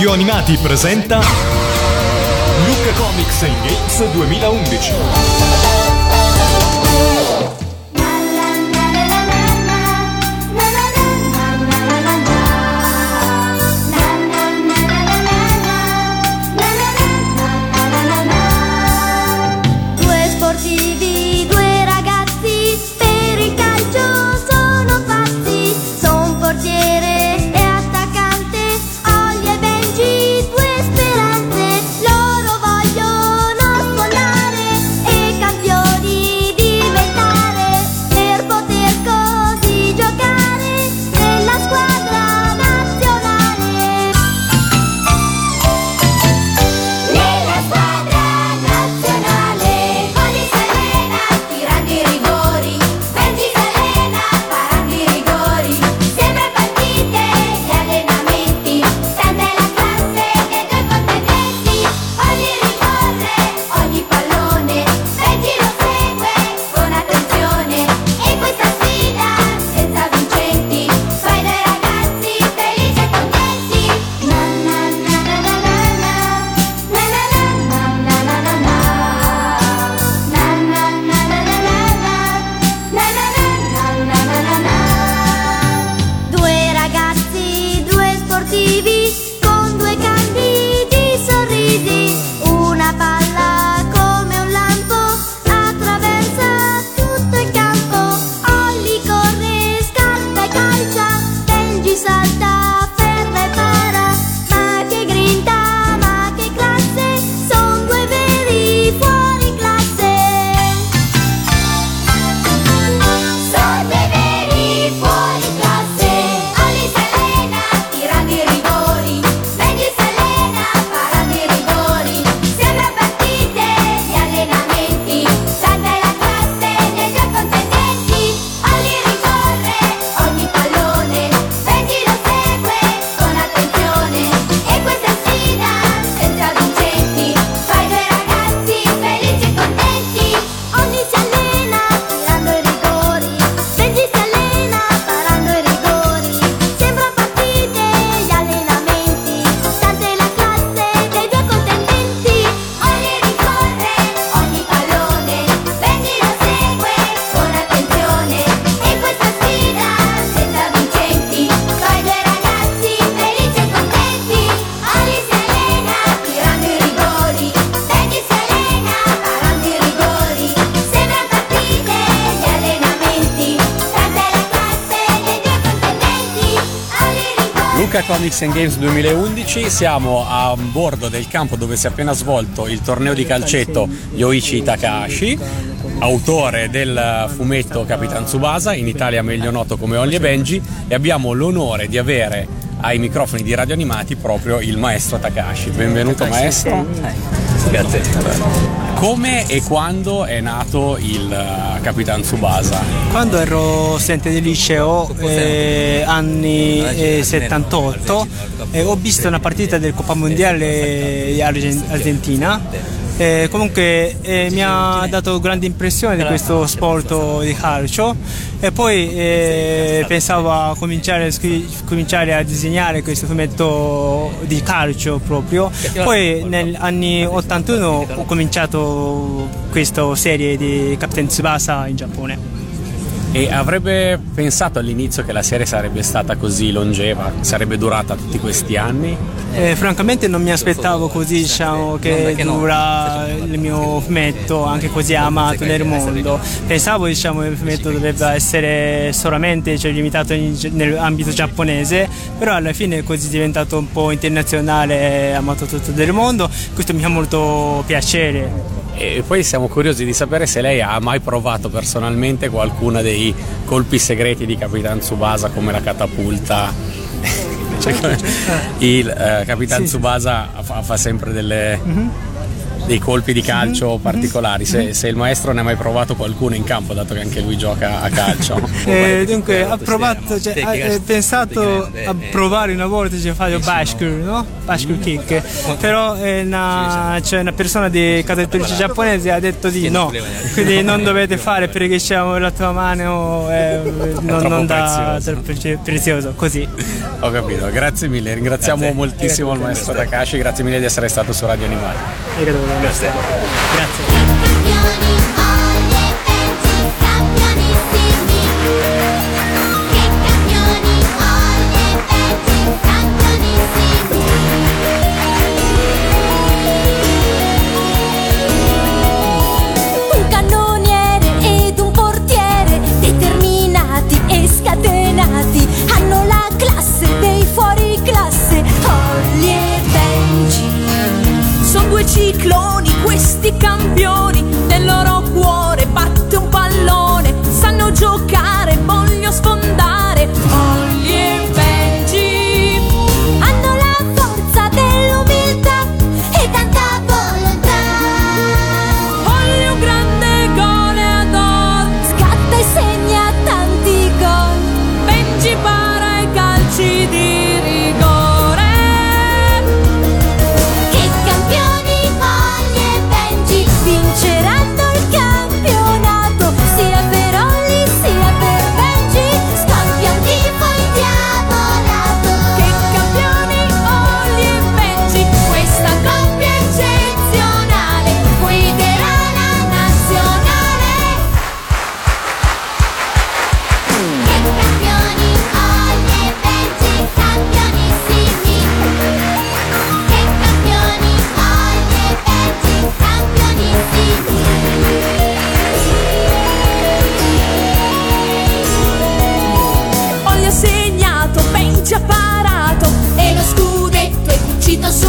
Radio Animati presenta Luca Comics Games 2011. Luca Comics and Games 2011, siamo a bordo del campo dove si è appena svolto il torneo di calcetto Yoichi Takahashi, autore del fumetto Capitan Tsubasa, in Italia meglio noto come Ollie e Benji, e abbiamo l'onore di avere ai microfoni di Radio Animati proprio il maestro Takahashi. Benvenuto maestro. Grazie. Come e quando è nato il eh, Capitan Tsubasa? Quando ero studente del liceo, eh, anni eh, 78, eh, ho visto una partita del Coppa Mondiale di Argen- Argentina. Eh, comunque eh, mi ha dato grande impressione di questo sport di calcio e poi eh, pensavo a cominciare, cominciare a disegnare questo fumetto di calcio proprio. Poi negli anni 81 ho cominciato questa serie di Captain Tsubasa in Giappone. E avrebbe pensato all'inizio che la serie sarebbe stata così longeva, sarebbe durata tutti questi anni? Eh, francamente non mi aspettavo così diciamo, che dura il mio fumetto anche così amato nel mondo. Pensavo diciamo, che il fumetto dovrebbe essere solamente cioè, limitato in- nell'ambito giapponese, però alla fine è così diventato un po' internazionale e amato tutto del mondo. Questo mi fa molto piacere. E poi siamo curiosi di sapere se lei ha mai provato personalmente qualcuno dei colpi segreti di Capitan Tsubasa come la catapulta. Cioè, come- il eh, Capitan Sì, sì. Tsubasa fa, fa sempre delle, dei colpi di calcio particolari, se, se il maestro ne ha mai provato qualcuno in campo, dato che anche lui gioca a calcio. Eh, dunque, ha provato, cioè, ha eh, pensato a provare una volta cioè, fare bicycle, no? Bicycle kick, però eh, una, c'è una persona di casa editrice giapponese ha detto di no, quindi non dovete fare perché diciamo, la tua mano è, non, non dà prezioso. troppo prezioso, così. Ho capito, grazie mille, ringraziamo Grazie. moltissimo il maestro Takashi, grazie mille di essere stato su Radio Animale. Grazie. Campioni,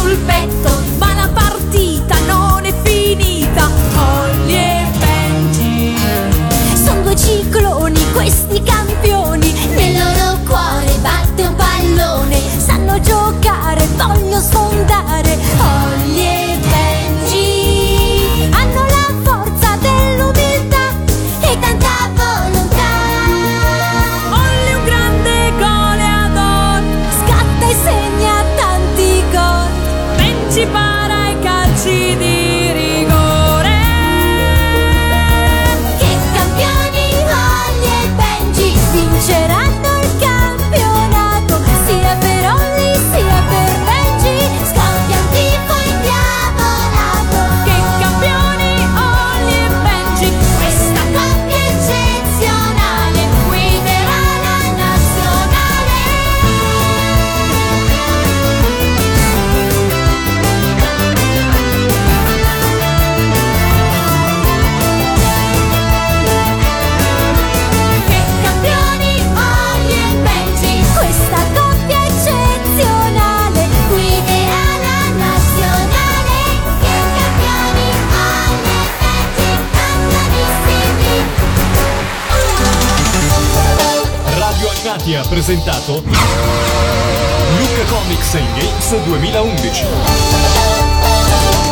sul petto. Ma la partita see the Animati ha presentato Luca Comics and Games 2011